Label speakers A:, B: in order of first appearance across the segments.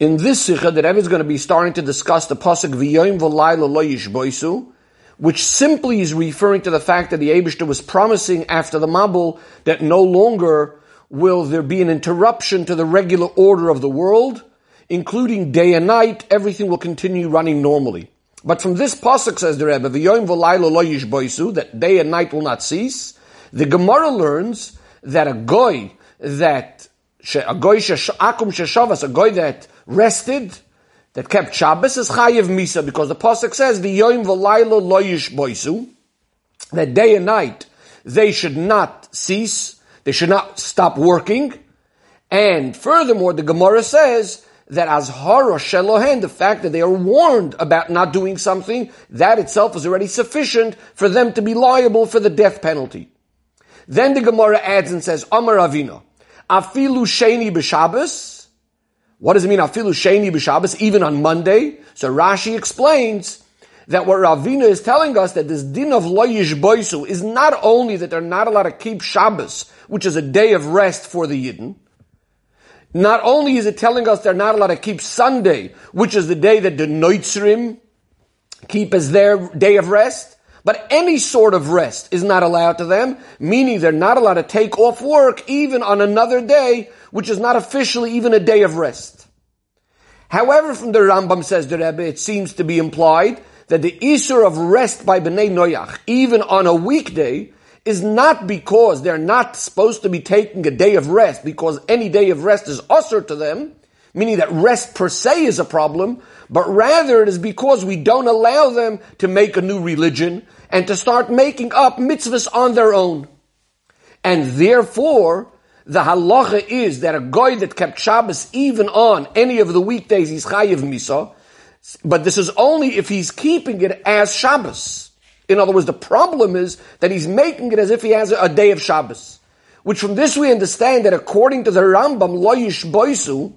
A: In this sikha, the Rebbe is going to be starting to discuss the pasuk v'yoyim v'layla lo yishboisu, which simply is referring to the fact that the Abishter was promising after the Mabul that no longer will there be an interruption to the regular order of the world, including day and night, everything will continue running normally. But from this pasuk says the Rebbe, "V'yoyim v'laylo lo yishboisu," that day and night will not cease. The Gemara learns that a goy that a goy akum sheshavas, a goy that rested, that kept Shabbos is chayiv misa because the pasuk says "V'yoyim v'laylo lo yishboisu," that day and night they should not cease, they should not stop working, and furthermore, the Gemara says that azhara shelohen, the fact that they are warned about not doing something, that itself is already sufficient for them to be liable for the death penalty. Then the Gemara adds and says, Amar Ravina, afilu sheni b'Shabbos. What does it mean, afilu sheni b'Shabbos, even on Monday? So Rashi explains that what Ravina is telling us that this din of loyish boisu is not only that they're not allowed to keep Shabbos, which is a day of rest for the Yidden, not only is it telling us they're not allowed to keep Sunday, which is the day that the Noitzrim keep as their day of rest, but any sort of rest is not allowed to them, meaning they're not allowed to take off work even on another day, which is not officially even a day of rest. However, from the Rambam says the Rebbe, it seems to be implied that the Isur of rest by Bnei Noyach, even on a weekday, is not because they're not supposed to be taking a day of rest, because any day of rest is assur to them, meaning that rest per se is a problem, but rather it is because we don't allow them to make a new religion and to start making up mitzvahs on their own. And therefore, the halacha is that a guy that kept Shabbos even on any of the weekdays, he's chayiv misa, but this is only if he's keeping it as Shabbos. In other words, the problem is that he's making it as if he has a day of Shabbos. Which from this we understand that according to the Rambam, Loyish Boisu,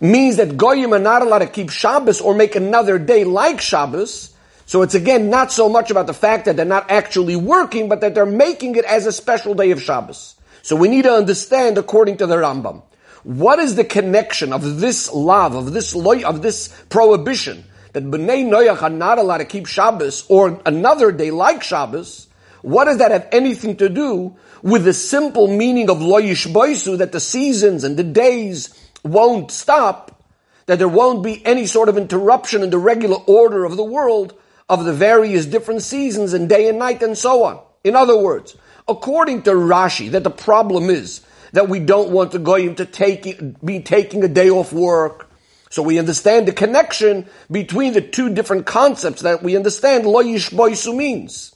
A: means that Goyim are not allowed to keep Shabbos or make another day like Shabbos. So it's again not so much about the fact that they're not actually working, but that they're making it as a special day of Shabbos. So we need to understand according to the Rambam. What is the connection of this love, of this loy, of this prohibition that Bnei Noach are not allowed to keep Shabbos or another day like Shabbos, what does that have anything to do with the simple meaning of Loyish Boisu that the seasons and the days won't stop, that there won't be any sort of interruption in the regular order of the world of the various different seasons and day and night and so on. In other words, according to Rashi, that the problem is that we don't want to go into take, be taking a day off work so we understand the connection between the two different concepts that we understand lo yishboisu means.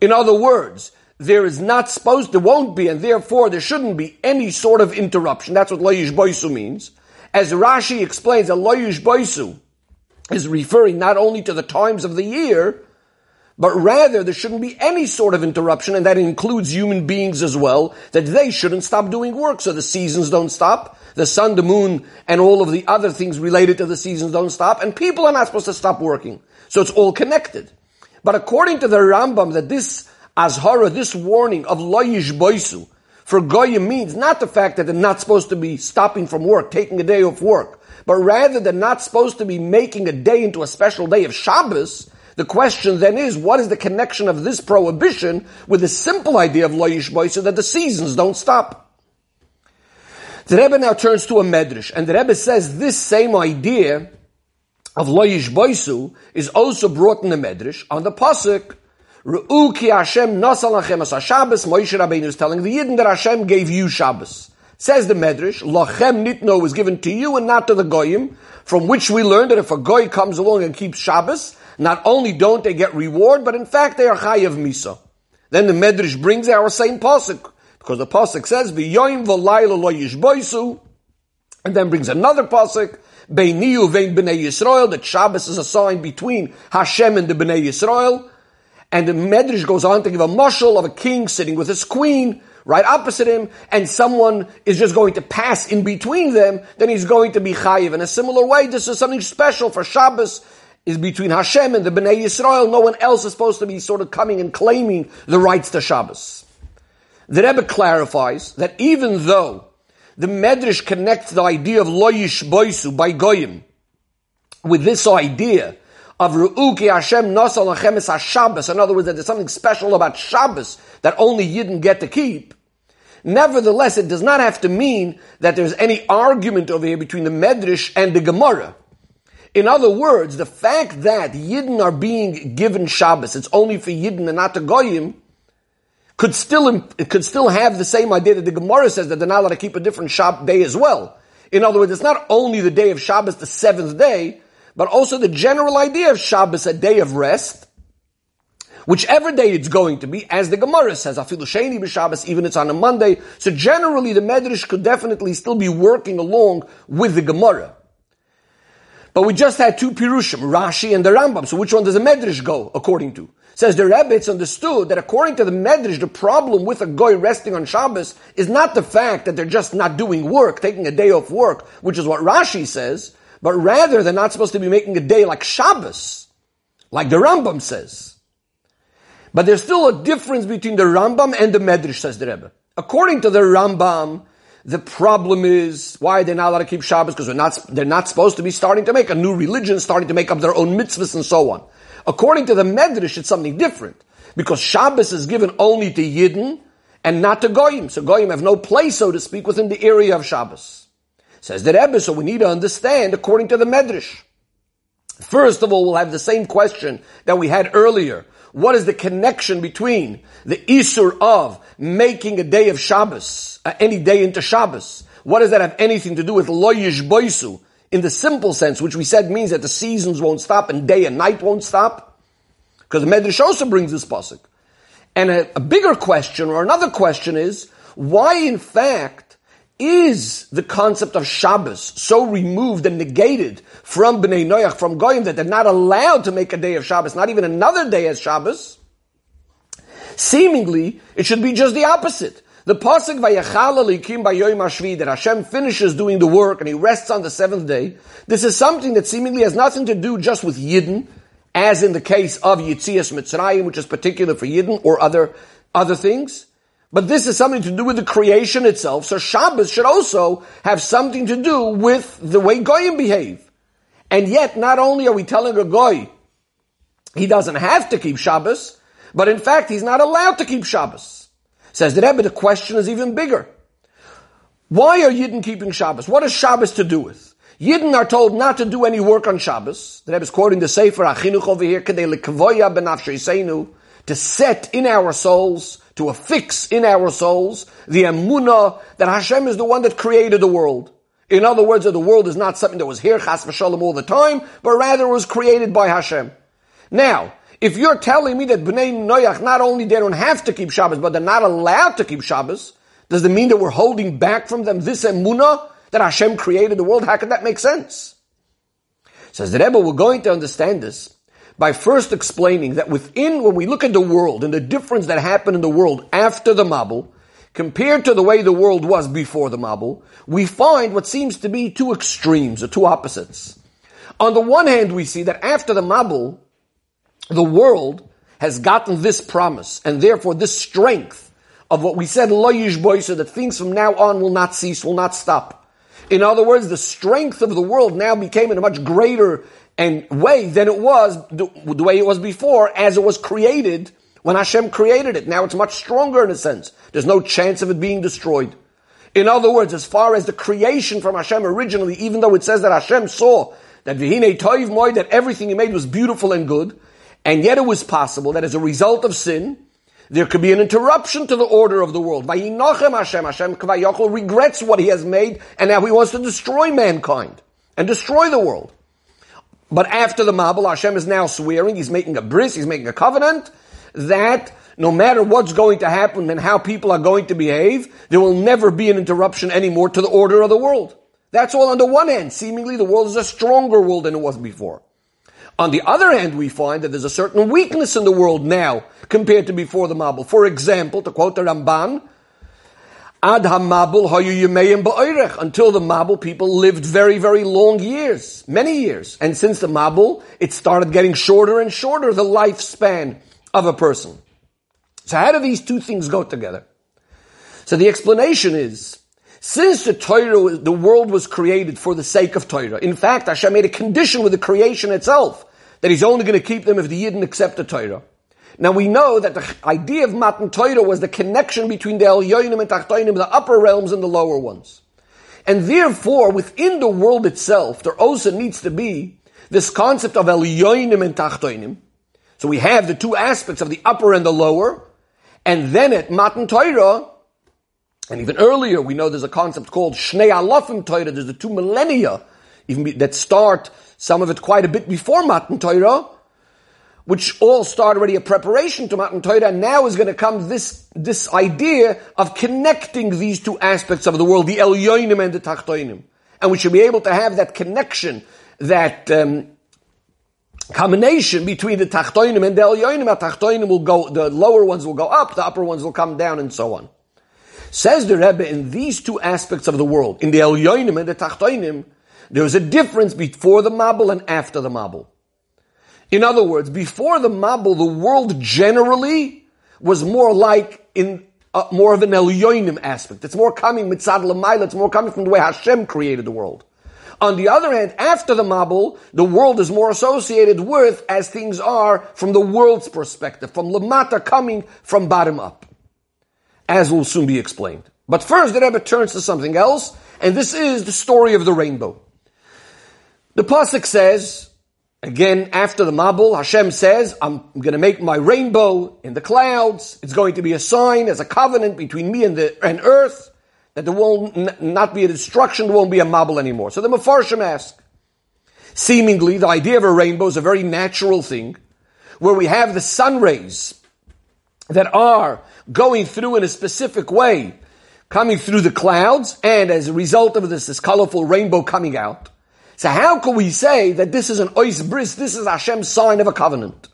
A: In other words, there is not supposed, there won't be, and therefore there shouldn't be any sort of interruption. That's what lo yishboisu means. As Rashi explains, a lo yishboisu is referring not only to the times of the year, but rather there shouldn't be any sort of interruption, and that includes human beings as well, that they shouldn't stop doing work so the seasons don't stop, the sun, the moon, and all of the other things related to the seasons don't stop, and people are not supposed to stop working. So it's all connected. But according to the Rambam, that this azhara, this warning of loyish boisu, for goyim means not the fact that they're not supposed to be stopping from work, taking a day off work, but rather they're not supposed to be making a day into a special day of Shabbos. The question then is, what is the connection of this prohibition with the simple idea of loyish boisu that the seasons don't stop? The Rebbe now turns to a medrash, and the Rebbe says this same idea of loyish boisu is also brought in the medrash on the pasuk. Ru'u ki Hashem nasalachem as Shabbos. Moshe Rabbeinu is telling the Yidden that Hashem gave you Shabbos. Says the medrash, lachem nitno was given to you and not to the goyim, from which we learn that if a goy comes along and keeps Shabbos, not only don't they get reward, but in fact they are chayav misa. Then the medrash brings our same pasuk. Because the pasuk says, "V'yoyim v'layla lo yishboisu," and then brings another pasuk, "Beiniu vein bnei Yisrael." That Shabbos is a sign between Hashem and the bnei Yisrael. And the Medrash goes on to give a mushal of a king sitting with his queen right opposite him, and someone is just going to pass in between them, then he's going to be chayiv. In a similar way, this is something special for Shabbos, is between Hashem and the Bnei Yisrael. No one else is supposed to be sort of coming and claiming the rights to Shabbos. The Rebbe clarifies that even though the Medrash connects the idea of loyish boisu by goyim with this idea of Ru'uki Hashem Nosal Lachemis HaShabbos, in other words, that there's something special about Shabbos that only Yidden get to keep, nevertheless, it does not have to mean that there's any argument over here between the Medrash and the Gemara. In other words, the fact that Yidden are being given Shabbos, it's only for Yidden and not to Goyim, could still, could still have the same idea that the Gemara says that they're not allowed to keep a different Shabbat day as well. In other words, it's not only the day of Shabbos, the seventh day, but also the general idea of Shabbos, a day of rest, whichever day it's going to be, as the Gemara says, afilu sheni b'Shabbos, even it's on a Monday. So generally, the Medrash could definitely still be working along with the Gemara. But we just had two Pirushim, Rashi and the Rambam. So which one does the Medrash go according to? Says the Rebbe, it's understood that according to the Medrash, the problem with a goy resting on Shabbos is not the fact that they're just not doing work, taking a day off work, which is what Rashi says, but rather they're not supposed to be making a day like Shabbos, like the Rambam says. But there's still a difference between the Rambam and the Medrash, says the Rebbe. According to the Rambam, the problem is why they're not allowed to keep Shabbos because they're not they're not supposed to be starting to make a new religion, starting to make up their own mitzvahs and so on. According to the Medrash, it's something different because Shabbos is given only to Yidden and not to Goyim. So Goyim have no place, so to speak, within the area of Shabbos. Says the Rebbe, so we need to understand according to the Medrash. First of all, we'll have the same question that we had earlier. What is the connection between the Isur of making a day of Shabbos, uh, any day into Shabbos? What does that have anything to do with Loyish Boisu in the simple sense, which we said means that the seasons won't stop and day and night won't stop? Because the Medrash also brings this pasuk. And a, a bigger question or another question is, why in fact is the concept of Shabbos so removed and negated from Bnei Noach, from Goyim, that they're not allowed to make a day of Shabbos, not even another day as Shabbos? Seemingly, it should be just the opposite. The pasuk Vayachal Elikim Bayoyim Hashvi that Hashem finishes doing the work and He rests on the seventh day. This is something that seemingly has nothing to do just with Yidden, as in the case of Yitzias Mitzrayim, which is particular for Yidden or other other things. But this is something to do with the creation itself. So Shabbos should also have something to do with the way Goyim behave. And yet, not only are we telling a Goy he doesn't have to keep Shabbos, but in fact, he's not allowed to keep Shabbos. Says the Rebbe, the question is even bigger. Why are Yidden keeping Shabbos? What has Shabbos to do with? Yidden are told not to do any work on Shabbos. The Rebbe is quoting the Sefer HaChinuch over here, to set in our souls to affix in our souls the emuna that Hashem is the one that created the world. In other words, that the world is not something that was here, chas v'shalom, all the time, but rather was created by Hashem. Now, if you're telling me that Bnei Noach, not only they don't have to keep Shabbos, but they're not allowed to keep Shabbos, does it mean that we're holding back from them this emuna that Hashem created the world? How could that make sense? Says the Rebbe, we're going to understand this by first explaining that within, when we look at the world and the difference that happened in the world after the Mabul, compared to the way the world was before the Mabul, we find what seems to be two extremes or two opposites. On the one hand, we see that after the Mabul, the world has gotten this promise and therefore this strength of what we said, boy, so that things from now on will not cease, will not stop. In other words, the strength of the world now became in a much greater and way than it was the, the, way it was before as it was created when Hashem created it. Now it's much stronger in a sense. There's no chance of it being destroyed. In other words, as far as the creation from Hashem originally, even though it says that Hashem saw that Vihine Toiv Moy, that everything he made was beautiful and good, and yet it was possible that as a result of sin, there could be an interruption to the order of the world. Vayinochem Hashem, Hashem regrets what he has made, and now he wants to destroy mankind and destroy the world. But after the Mabul, Hashem is now swearing, he's making a bris, he's making a covenant, that no matter what's going to happen and how people are going to behave, there will never be an interruption anymore to the order of the world. That's all on the one hand. Seemingly the world is a stronger world than it was before. On the other hand, we find that there's a certain weakness in the world now compared to before the Mabul. For example, to quote the Ramban, Ad hamabul hayu ba'oirech. Until the Mabul, people lived very, very long years, many years. And since the Mabul, it started getting shorter and shorter, the lifespan of a person. So how do these two things go together? So the explanation is, Since the Torah, the world was created for the sake of Torah. In fact, Hashem made a condition with the creation itself that He's only going to keep them if the Yidden accept the Torah. Now we know that the idea of Matan Torah was the connection between the Elyonim and Tachtoinim, the upper realms and the lower ones. And therefore, within the world itself, there also needs to be this concept of Elyonim and Tachtoinim. So we have the two aspects of the upper and the lower, and then at Matan Torah, and even earlier, we know there's a concept called Shnei Alafim Torah. There's the two millennia, even that start some of it quite a bit before Matan Torah, which all start already a preparation to Matan Torah. Now is going to come this this idea of connecting these two aspects of the world, the Elyonim and the Tachtoinim, and we should be able to have that connection, that. Um, combination between the tachtoinim and the elyonim. The tachtoinim will go, the lower ones will go up, the upper ones will come down, and so on. Says the Rebbe, in these two aspects of the world, in the Elyonim and the Tachtoinim, there is a difference before the Mabul and after the Mabul. In other words, before the Mabul, the world generally was more like in uh, more of an Elyonim aspect. It's more coming mitzad l'mayla, it's more coming from the way Hashem created the world. On the other hand, after the Mabul, the world is more associated with as things are from the world's perspective, from Lamata coming from bottom up as will soon be explained. But first, the Rebbe turns to something else, and this is the story of the rainbow. The pasuk says, again after the Mabul, Hashem says, "I'm going to make my rainbow in the clouds. It's going to be a sign as a covenant between me and the and earth that there will n- not be a destruction. There won't be a Mabul anymore." So the Mefarshim ask. Seemingly, the idea of a rainbow is a very natural thing, where we have the sun rays that are going through in a specific way, coming through the clouds, and as a result of this, this colorful rainbow coming out. So how can we say that this is an ois bris, this is Hashem's sign of a covenant?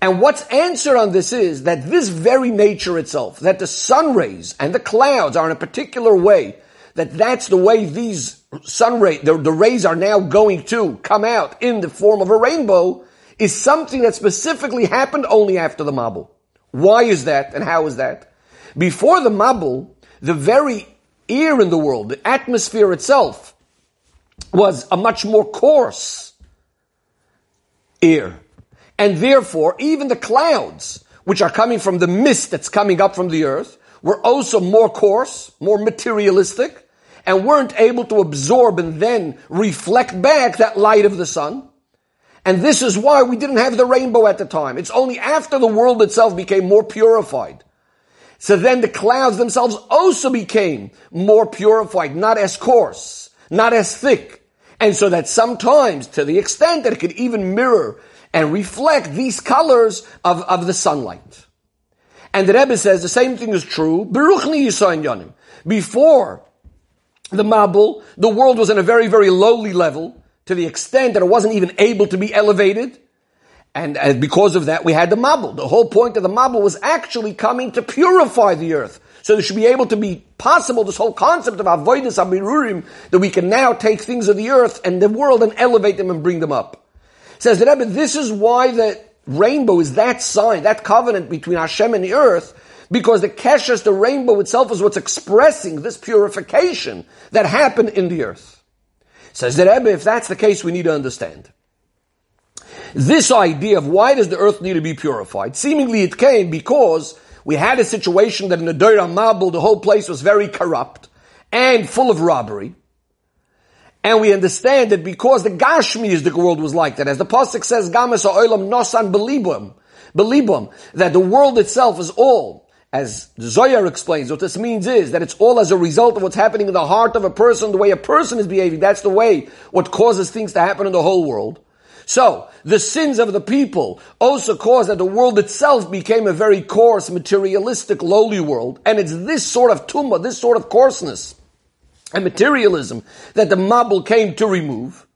A: And what's answered on this is that this very nature itself, that the sun rays and the clouds are in a particular way, that that's the way these sun rays, the, the rays are now going to come out in the form of a rainbow, is something that specifically happened only after the Mabul. Why is that and how is that? Before the Mabul, the very air in the world, the atmosphere itself, was a much more coarse air. And therefore, even the clouds, which are coming from the mist that's coming up from the earth, were also more coarse, more materialistic, and weren't able to absorb and then reflect back that light of the sun. And this is why we didn't have the rainbow at the time. It's only after the world itself became more purified. So then the clouds themselves also became more purified, not as coarse, not as thick. And so that sometimes, to the extent that it could even mirror and reflect these colors of, of the sunlight. And the Rebbe says the same thing is true. Before the Mabul, the world was in a very, very lowly level to the extent that it wasn't even able to be elevated. And, because of that, we had the Mabul. The whole point of the Mabul was actually coming to purify the earth. So there should be able to be possible, this whole concept of avodas habirurim, that we can now take things of the earth and the world and elevate them and bring them up. Says the Rebbe, this is why the rainbow is that sign, that covenant between Hashem and the earth, because the keshes, the rainbow itself is what's expressing this purification that happened in the earth. Says the Rebbe, if that's the case, we need to understand. This idea of why does the earth need to be purified, seemingly it came because we had a situation that in the Deir Mabul, the whole place was very corrupt and full of robbery. And we understand that because the Gashmi the world was like that, as the Pasuk says, Gamas Oilam Nosan Belibum, Belibum, that the world itself is all as Zohar explains, what this means is that it's all as a result of what's happening in the heart of a person, the way a person is behaving. That's the way what causes things to happen in the whole world. So, the sins of the people also caused that the world itself became a very coarse, materialistic, lowly world. And it's this sort of tumma, this sort of coarseness and materialism that the Mabul came to remove.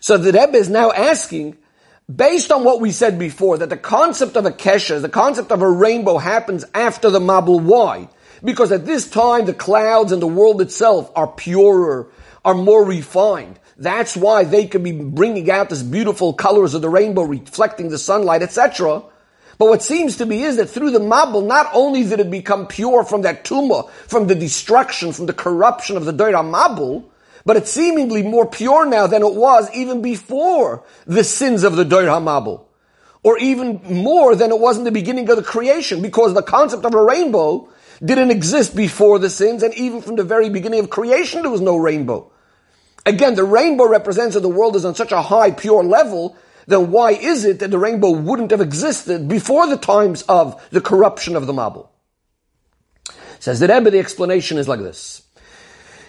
A: So the Rebbe is now asking, based on what we said before, that the concept of a kesha, the concept of a rainbow happens after the Mabul. Why? Because at this time the clouds and the world itself are purer, are more refined. That's why they could be bringing out this beautiful colors of the rainbow, reflecting the sunlight, etc. But what seems to be is that through the Mabul, not only did it become pure from that tumma, from the destruction, from the corruption of the Doira Mabul, but it's seemingly more pure now than it was even before the sins of the Doira Mabul. Or even more than it was in the beginning of the creation, because the concept of a rainbow didn't exist before the sins, and even from the very beginning of creation there was no rainbow. Again, the rainbow represents that the world is on such a high, pure level then why is it that the rainbow wouldn't have existed before the times of the corruption of the Mabul? Says the Rebbe, the explanation is like this.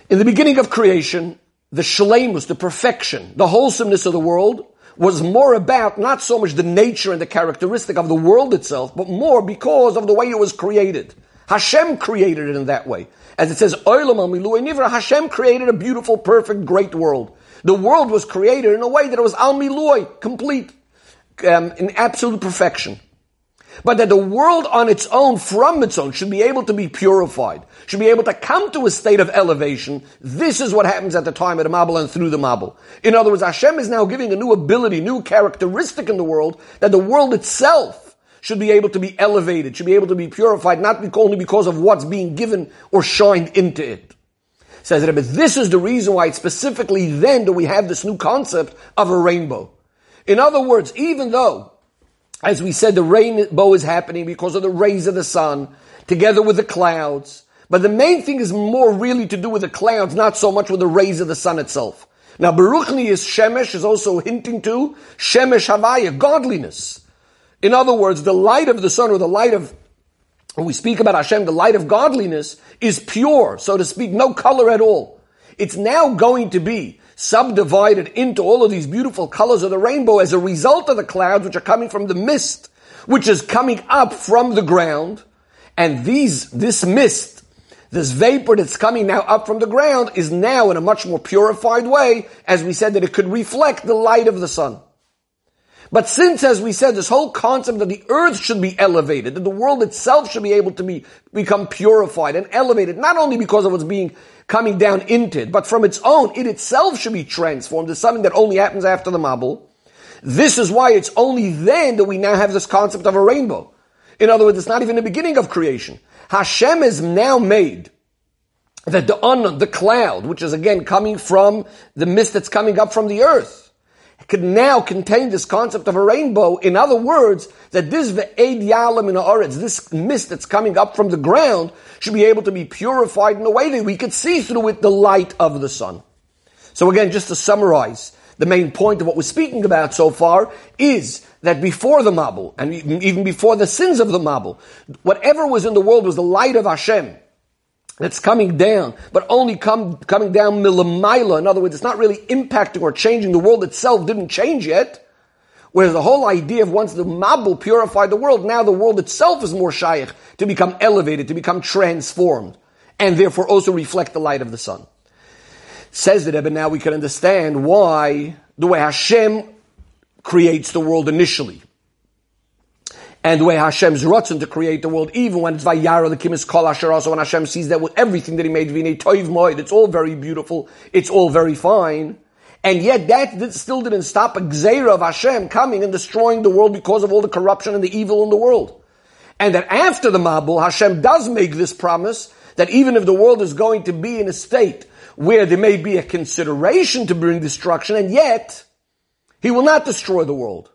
A: In the beginning of creation, the shalemus, the perfection, the wholesomeness of the world was more about not so much the nature and the characteristic of the world itself, but more because of the way it was created. Hashem created it in that way. As it says, Oilam al Nivra, Hashem created a beautiful, perfect, great world. The world was created in a way that it was al milui, complete, um, in absolute perfection. But that the world on its own, from its own, should be able to be purified, should be able to come to a state of elevation. This is what happens at the time of the Mabul and through the Mabul. In other words, Hashem is now giving a new ability, new characteristic in the world, that the world itself should be able to be elevated, should be able to be purified, not only because of what's being given or shined into it. Says Rebbe, this is the reason why it's specifically then do we have this new concept of a rainbow. In other words, even though, as we said, the rainbow is happening because of the rays of the sun, together with the clouds, but the main thing is more really to do with the clouds, not so much with the rays of the sun itself. Now, Baruchni is Shemesh is also hinting to Shemesh Havaya, godliness. In other words, the light of the sun or the light of when we speak about Hashem, the light of godliness is pure, so to speak, no color at all. It's now going to be subdivided into all of these beautiful colors of the rainbow as a result of the clouds which are coming from the mist, which is coming up from the ground. And these, this mist, this vapor that's coming now up from the ground is now in a much more purified way, as we said that it could reflect the light of the sun. But since, as we said, this whole concept that the earth should be elevated, that the world itself should be able to be, become purified and elevated, not only because of what's being coming down into it, but from its own, it itself should be transformed to something that only happens after the Mabul. This is why it's only then that we now have this concept of a rainbow. In other words, it's not even the beginning of creation. Hashem is now made that the un, the cloud, which is again coming from the mist that's coming up from the earth, could now contain this concept of a rainbow. In other words, that this ve'ed yalam in oretz, this mist that's coming up from the ground, should be able to be purified in a way that we could see through it the light of the sun. So again, just to summarize, the main point of what we're speaking about so far is that before the Mabul, and even before the sins of the Mabul, whatever was in the world was the light of Hashem that's coming down, but only come, coming down millimaila. In other words, it's not really impacting or changing. The world itself didn't change yet. Whereas the whole idea of once the Mabul purified the world, now the world itself is more shaykh to become elevated, to become transformed, and therefore also reflect the light of the sun. Says the Rebbe, now we can understand why the way Hashem creates the world initially and the way Hashem's rotzen to create the world, even when it's Vayara, the Kimis Kol also when Hashem sees that with everything that He made, Vine Toiv Moed, it's all very beautiful, it's all very fine. And yet that still didn't stop a Gzeira of Hashem coming and destroying the world because of all the corruption and the evil in the world. And that after the Mabul, Hashem does make this promise that even if the world is going to be in a state where there may be a consideration to bring destruction, and yet He will not destroy the world.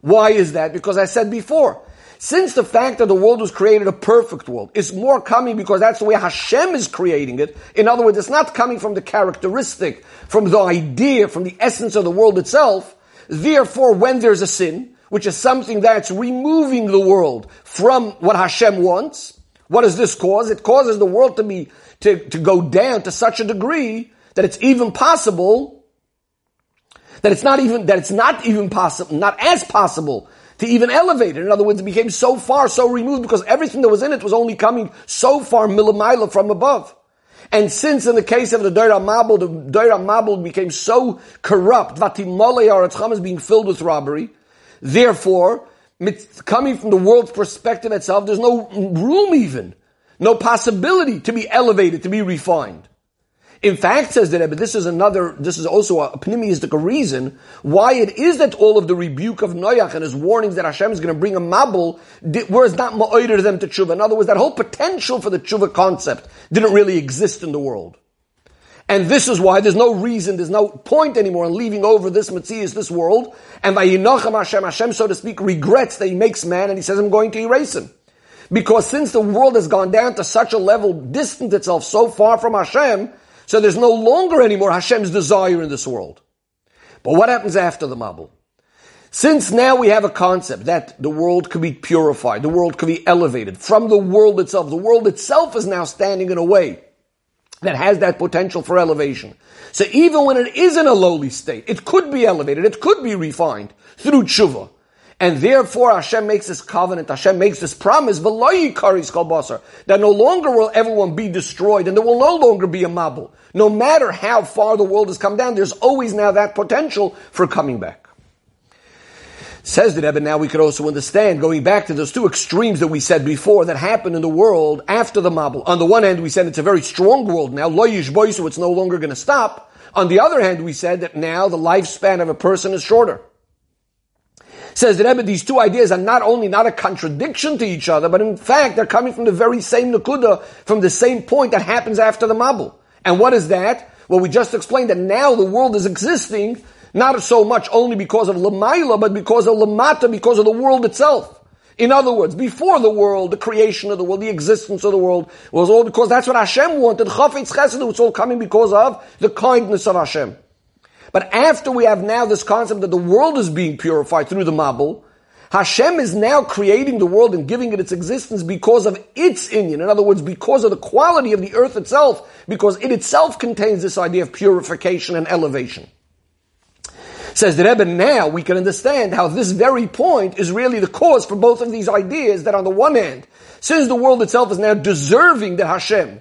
A: Why is that? Because I said before, since the fact that the world was created a perfect world is more coming because that's the way Hashem is creating it. In other words, it's not coming from the characteristic, from the idea, from the essence of the world itself. Therefore, when there's a sin, which is something that's removing the world from what Hashem wants, what does this cause? It causes the world to be, to, to go down to such a degree that it's even possible that it's not even, that it's not even possible, not as possible to even elevate it. In other words, it became so far, so removed because everything that was in it was only coming so far millimaila from above. And since in the case of the Doira Mabul, the Doira Mabul became so corrupt, Vatimole Aratzcham is being filled with robbery, therefore, coming from the world's perspective itself, there's no room even, no possibility to be elevated, to be refined. In fact, says the Rebbe, this is another, this is also a pneumistic reason why it is that all of the rebuke of Noach and his warnings that Hashem is going to bring a mabul was not ma'oider them to tshuva. In other words, that whole potential for the tshuva concept didn't really exist in the world. And this is why there's no reason, there's no point anymore in leaving over this Mitzias, this world. And by Yinochem Hashem, Hashem, so to speak, regrets that he makes man and he says, I'm going to erase him. Because since the world has gone down to such a level, distant itself so far from Hashem, so there's no longer anymore Hashem's desire in this world. But what happens after the Mabul? Since now we have a concept that the world could be purified, the world could be elevated from the world itself, the world itself is now standing in a way that has that potential for elevation. So even when it is in a lowly state, it could be elevated, it could be refined through tshuva. And therefore Hashem makes this covenant, Hashem makes this promise, that no longer will everyone be destroyed and there will no longer be a mabul. No matter how far the world has come down, there's always now that potential for coming back. Says the Rebbe, now we could also understand, going back to those two extremes that we said before that happened in the world after the Mabul. On the one hand, we said it's a very strong world now, lo so it's no longer going to stop. On the other hand, we said that now the lifespan of a person is shorter. Says the Rebbe, these two ideas are not only not a contradiction to each other, but in fact, they're coming from the very same Nakuda, from the same point that happens after the Mabul. And what is that? Well, we just explained that now the world is existing, not so much only because of Lamaila, but because of Lamata, because of the world itself. In other words, before the world, the creation of the world, the existence of the world, was all because that's what Hashem wanted. Chafetz Chesed, it's all coming because of the kindness of Hashem. But after we have now this concept that the world is being purified through the Mabul, Hashem is now creating the world and giving it its existence because of its Inyan. In other words, because of the quality of the earth itself, because it itself contains this idea of purification and elevation. Says the Rebbe, now we can understand how this very point is really the cause for both of these ideas that on the one hand, since the world itself is now deserving that Hashem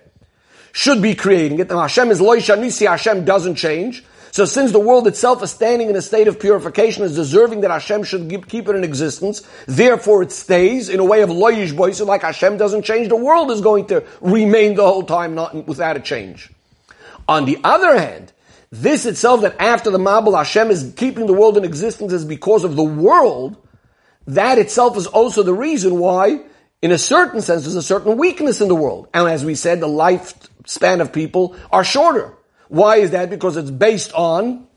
A: should be creating it, and Hashem is Loisha Nisi, Hashem doesn't change, so since the world itself is standing in a state of purification, is deserving that Hashem should keep it in existence, therefore it stays in a way of loyish boys, like Hashem doesn't change, the world is going to remain the whole time not without a change. On the other hand, this itself that after the Mabul Hashem is keeping the world in existence is because of the world, that itself is also the reason why, in a certain sense, there's a certain weakness in the world. And as we said, the lifespan of people are shorter. Why is that? Because it's based on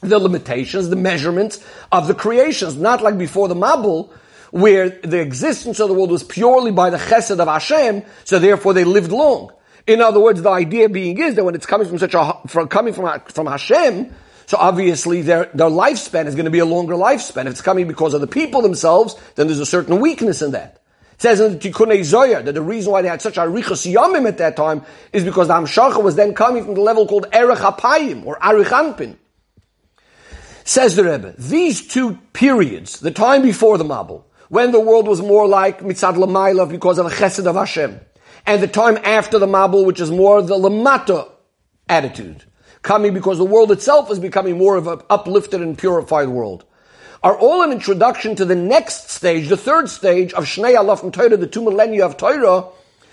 A: the limitations, the measurements of the creations, not like before the Mabul, where the existence of the world was purely by the chesed of Hashem, so therefore they lived long. In other words, the idea being is that when it's coming from such a, from, coming from, from Hashem, so obviously their, their lifespan is going to be a longer lifespan. If it's coming because of the people themselves, then there's a certain weakness in that says in the Tikkunei Zohar that the reason why they had such a richas yamim at that time is because the Hamshacha was then coming from the level called Erech Apayim or Arich Says the Rebbe, these two periods, the time before the Mabul, when the world was more like Mitzad Lamaila because of the Chesed of Hashem, and the time after the Mabul, which is more the Lamata attitude, coming because the world itself is becoming more of an uplifted and purified world are all an introduction to the next stage, the third stage of Shnei Alaf Torah, the two millennia of Torah,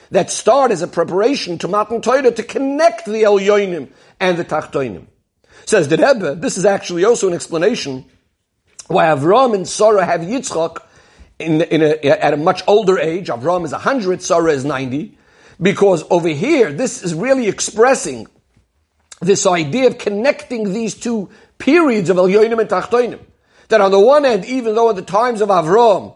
A: that start as a preparation to Matan Torah to connect the Elyonim and the Tachtoinim. Says the Rebbe, this is actually also an explanation why Avram and Sarah have Yitzchak in, in a, at a much older age. Avram is 100, Sarah is 90. Because over here, this is really expressing this idea of connecting these two periods of Elyonim and Tachtoinim that on the one hand, even though in the times of Avram,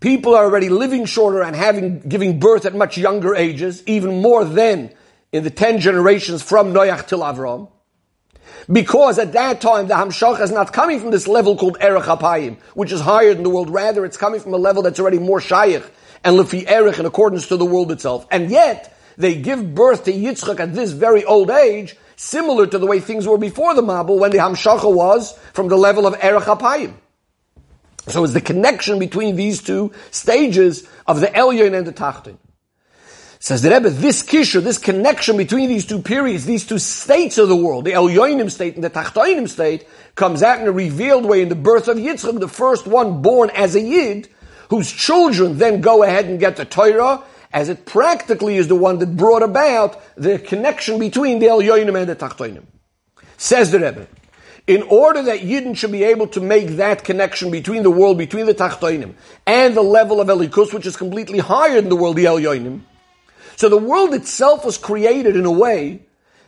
A: people are already living shorter and having, giving birth at much younger ages, even more than in the ten generations from Noach till Avram. Because at that time, the Hamshach is not coming from this level called Erech HaPayim, which is higher than the world. Rather, it's coming from a level that's already more Shaykh and Lefi Erech in accordance to the world itself. And yet, they give birth to Yitzchak at this very old age, similar to the way things were before the Mabul, when the Hamshacha was from the level of Erech HaPayim. So it's the connection between these two stages of the Elyon and the Tachtin. Says the Rebbe, this kishur, this connection between these two periods, these two states of the world, the Elyonim state and the Tachtoinim state, comes out in a revealed way in the birth of Yitzchak, the first one born as a Yid, whose children then go ahead and get the Torah, as it practically is the one that brought about the connection between the Elyonim and the Tachtoinim. Says the Rebbe, in order that Yidden should be able to make that connection between the world, between the Tachtoinim, and the level of Elikus, which is completely higher than the world, the Elyonim, so the world itself was created in a way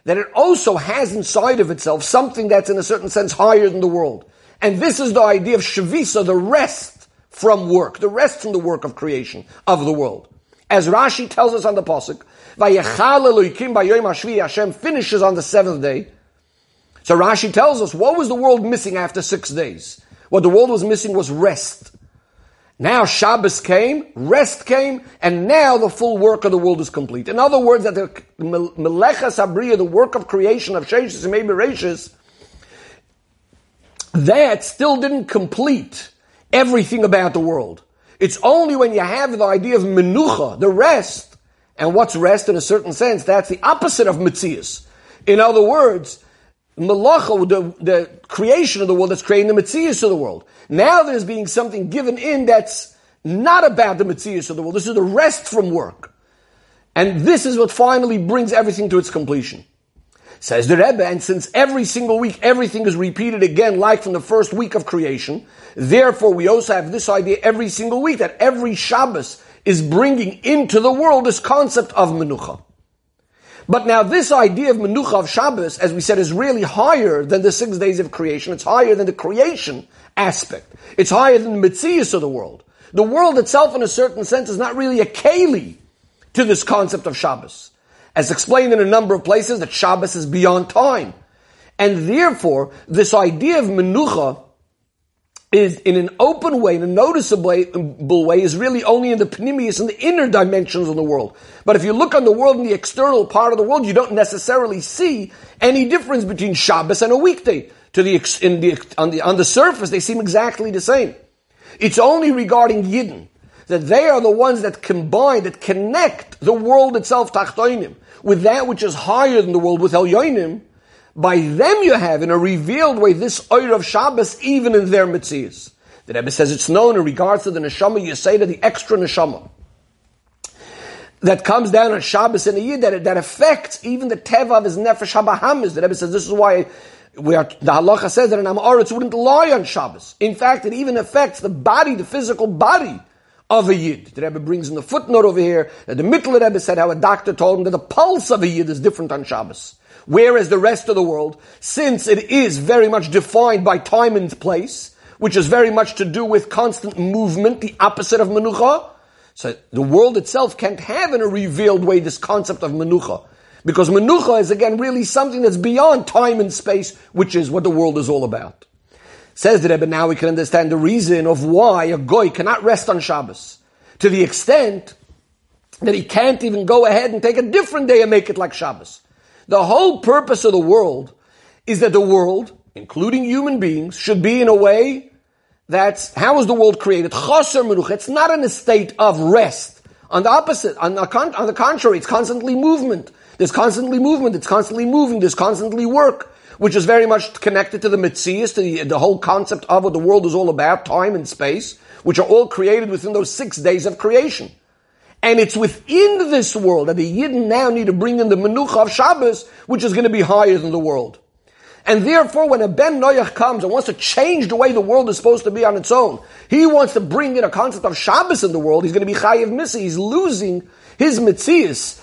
A: that it also has inside of itself something that's in a certain sense higher than the world. And this is the idea of Shavisa, the rest from work, the rest from the work of creation of the world. As Rashi tells us on the Pasuk, Hashem finishes on the seventh day. So Rashi tells us, what was the world missing after six days? What the world was missing was rest. Now Shabbos came, rest came, and now the full work of the world is complete. In other words, that the Melecha Sabriya, the work of creation of Sheshis and maybe Rashis, that still didn't complete everything about the world. It's only when you have the idea of menucha, the rest, and what's rest in a certain sense, that's the opposite of mitzias. In other words, malacha, the, the creation of the world that's creating the mitzias of the world. Now there's being something given in that's not about the mitzias of the world. This is the rest from work. And this is what finally brings everything to its completion. Says the Rebbe, and since every single week everything is repeated again, like from the first week of creation, therefore we also have this idea every single week that every Shabbos is bringing into the world this concept of menucha. But now this idea of menucha of Shabbos, as we said, is really higher than the six days of creation. It's higher than the creation aspect. It's higher than the mitzias of the world. The world itself, in a certain sense, is not really a keli to this concept of Shabbos as explained in a number of places, that Shabbos is beyond time. And therefore, this idea of menucha is in an open way, in a noticeable way, is really only in the pnimius and the inner dimensions of the world. But if you look on the world in the external part of the world, you don't necessarily see any difference between Shabbos and a weekday. To the, in the, on the, on the surface, they seem exactly the same. It's only regarding Yidden that they are the ones that combine, that connect the world itself, Tachtoinim, with that which is higher than the world, with Elyonim, by them you have, in a revealed way, this oil of Shabbos, even in their mitzvahs. The Rebbe says it's known in regards to the neshama, you say to the extra neshama that comes down on Shabbos in a year that, that affects even the teva of his nefesh habahamis. The Rebbe says this is why we are, the halacha says that an Amoritz wouldn't lie on Shabbos. In fact, it even affects the body, the physical body of a Yid. The Rebbe brings in the footnote over here that the Mittler Rebbe said how a doctor told him that the pulse of a Yid is different on Shabbos. Whereas the rest of the world, since it is very much defined by time and place, which is very much to do with constant movement, the opposite of Menucha, so the world itself can't have in a revealed way this concept of Menucha. Because Menucha is again really something that's beyond time and space, which is what the world is all about. Says the Rebbe, now we can understand the reason of why a goy cannot rest on Shabbos. To the extent that he can't even go ahead and take a different day and make it like Shabbos. The whole purpose of the world is that the world, including human beings, should be in a way that's, how is the world created? Chaser menucha. It's not in a state of rest. On the opposite, on the, on the contrary, it's constantly movement. There's constantly movement. It's constantly moving. There's constantly work which is very much connected to the mitzias, to the, the whole concept of what the world is all about, time and space, which are all created within those six days of creation. And it's within this world that the Yidden now need to bring in the Menucha of Shabbos, which is going to be higher than the world. And therefore, when a Ben Noach comes and wants to change the way the world is supposed to be on its own, he wants to bring in a concept of Shabbos in the world, he's going to be Chayiv Misa. He's losing his Mitzias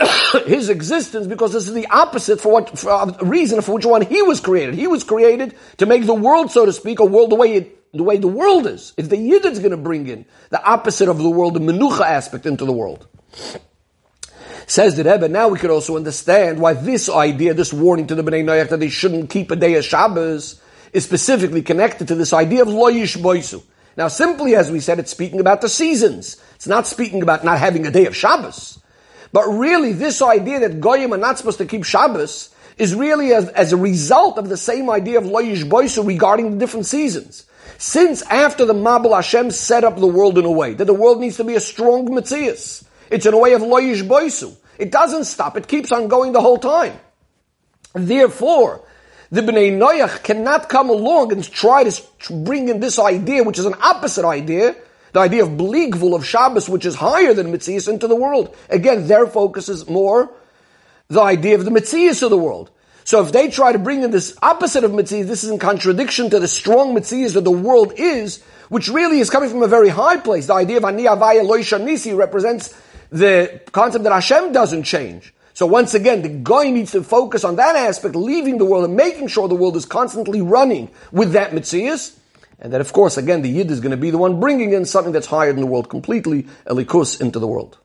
A: his existence because this is the opposite for what for a reason for which one he was created. He was created to make the world, so to speak, a world the way it, the way the world is. It's the Yid that's going to bring in the opposite of the world, the Menucha aspect into the world. Says the Rebbe, now we could also understand why this idea, this warning to the Bnei Noach that they shouldn't keep a day of Shabbos is specifically connected to this idea of loyish boisu. Now simply as we said, it's speaking about the seasons. It's not speaking about not having a day of Shabbos. But really, this idea that Goyim are not supposed to keep Shabbos is really as, as a result of the same idea of Loyish Boisu regarding the different seasons. Since after the Mabul Hashem set up the world in a way that the world needs to be a strong Metzias, it's in a way of Loyish Boisu. It doesn't stop, it keeps on going the whole time. Therefore, the Bnei Noach cannot come along and try to bring in this idea, which is an opposite idea, the idea of bligvul of Shabbos, which is higher than Mitzias, into the world. Again, their focus is more the idea of the Mitzias of the world. So if they try to bring in this opposite of Mitzias, this is in contradiction to the strong Mitzias that the world is, which really is coming from a very high place. The idea of Ani Havaya Loisha Nisi represents the concept that Hashem doesn't change. So once again, the guy needs to focus on that aspect, leaving the world and making sure the world is constantly running with that Mitzias. And that, of course, again, the Yid is going to be the one bringing in something that's higher than the world completely, Elokus, into the world.